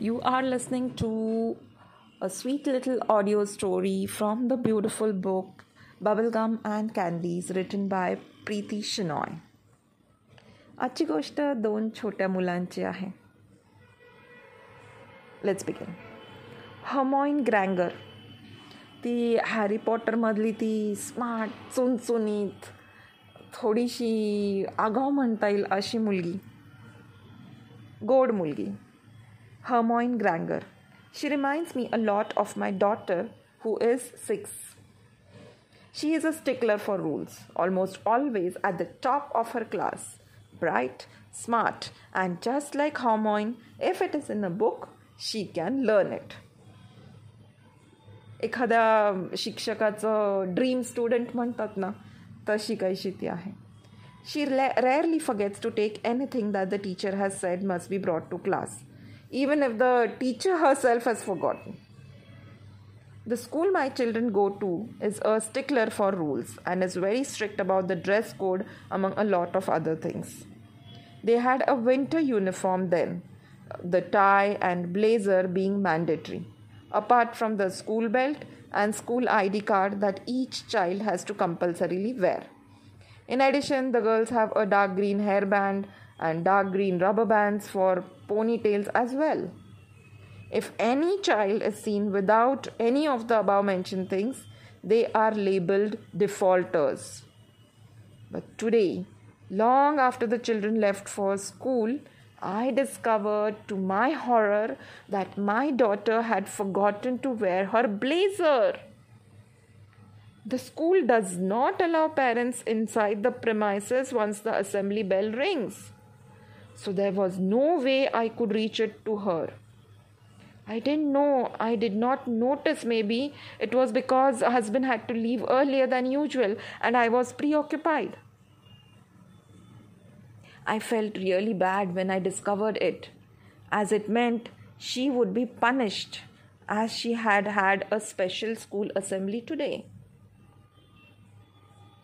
You are listening to a sweet little audio story from the beautiful book Bubblegum and Candies written by Preeti Shinoy. आजची गोष्ट दोन छोट्या मुलांची आहे let's begin हमॉइन ग्रँगर ती Harry पॉटरमधली ती स्मार्ट चुनचुनीत थोडीशी आगाव म्हणता येईल अशी मुलगी गोड मुलगी Hermione Granger. She reminds me a lot of my daughter, who is six. She is a stickler for rules, almost always at the top of her class. Bright, smart, and just like Hermione, if it is in a book, she can learn it. एखाद्या शिक्षकाचं dream student म्हणतात ना तशी काहीशी ती आहे she rarely forgets to take anything that the teacher has said must be brought to class even if the teacher herself has forgotten. The school my children go to is a stickler for rules and is very strict about the dress code, among a lot of other things. They had a winter uniform then, the tie and blazer being mandatory, apart from the school belt and school ID card that each child has to compulsorily wear. In addition, the girls have a dark green hairband and dark green rubber bands for ponytails as well. If any child is seen without any of the above mentioned things, they are labeled defaulters. But today, long after the children left for school, I discovered to my horror that my daughter had forgotten to wear her blazer. The school does not allow parents inside the premises once the assembly bell rings so there was no way I could reach it to her. I didn't know, I did not notice maybe it was because husband had to leave earlier than usual and I was preoccupied. I felt really bad when I discovered it, as it meant she would be punished as she had had a special school assembly today.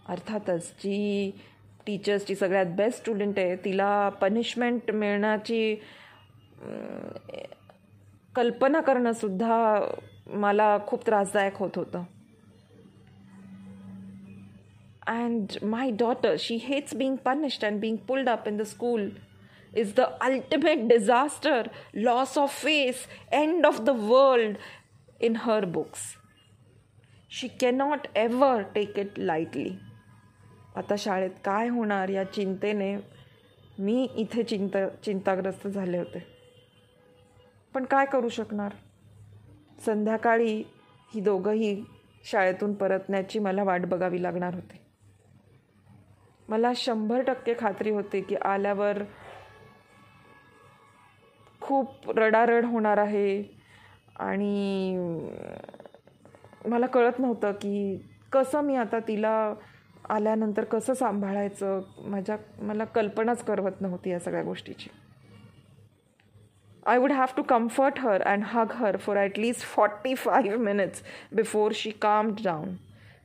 अर्थातच जी टीचर्सची सगळ्यात best student आहे तिला punishment मिळण्याची कल्पना करणंसुद्धा मला खूप त्रासदायक होत होतं and my daughter she hates being punished and being pulled up in the school is the ultimate disaster loss of face end of the world in her books she cannot ever take it lightly आता शाळेत काय होणार या चिंतेने मी इथे चिंता चिंताग्रस्त झाले होते. पण काय करू शकणार? संध्याकाळी ही दोघंही शाळेतून परतण्याची मला वाट बघावी लागणार होती. मला शंभर टक्के खात्री होती की आल्यावर खूप रडारड होणार आहे आणि मला कळत नव्हतं की कसं मी आता तिला आल्यानंतर कसं सांभाळायचं? माझ्या मला कल्पनाच करवत नव्हती या सगळ्या गोष्टीची. I would have to comfort her and hug her for at least forty five minutes before she calmed down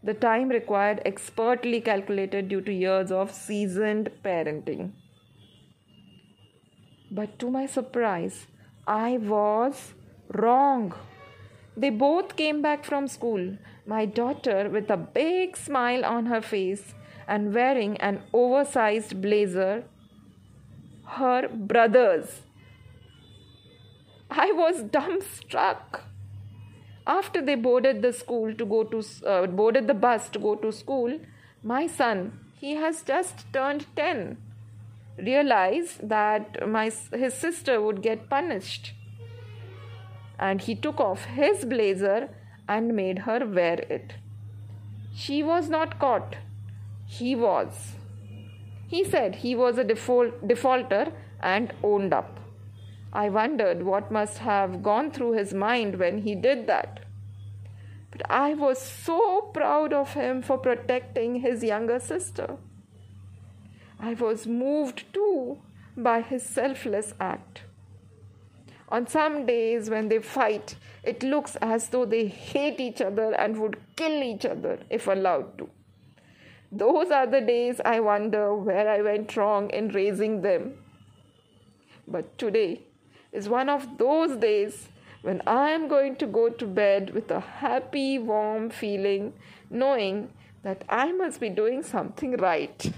the time required expertly calculated due to years of seasoned parenting but to my surprise I was wrong They both came back from school, my daughter with a big smile on her face and wearing an oversized blazer, her brothers. I was dumbstruck. After they boarded the school to go to uh, boarded the bus to go to school, my son, he has just turned 10, realized that my his sister would get punished and he took off his blazer and made her wear it. She was not caught. He was. He said he was a default, defaulter and owned up. I wondered what must have gone through his mind when he did that. But I was so proud of him for protecting his younger sister. I was moved too by his selfless act. On some days when they fight, it looks as though they hate each other and would kill each other if allowed to. Those are the days I wonder where I went wrong in raising them. But today, is one of those days when I am going to go to bed with a happy, warm feeling, knowing that I must be doing something right.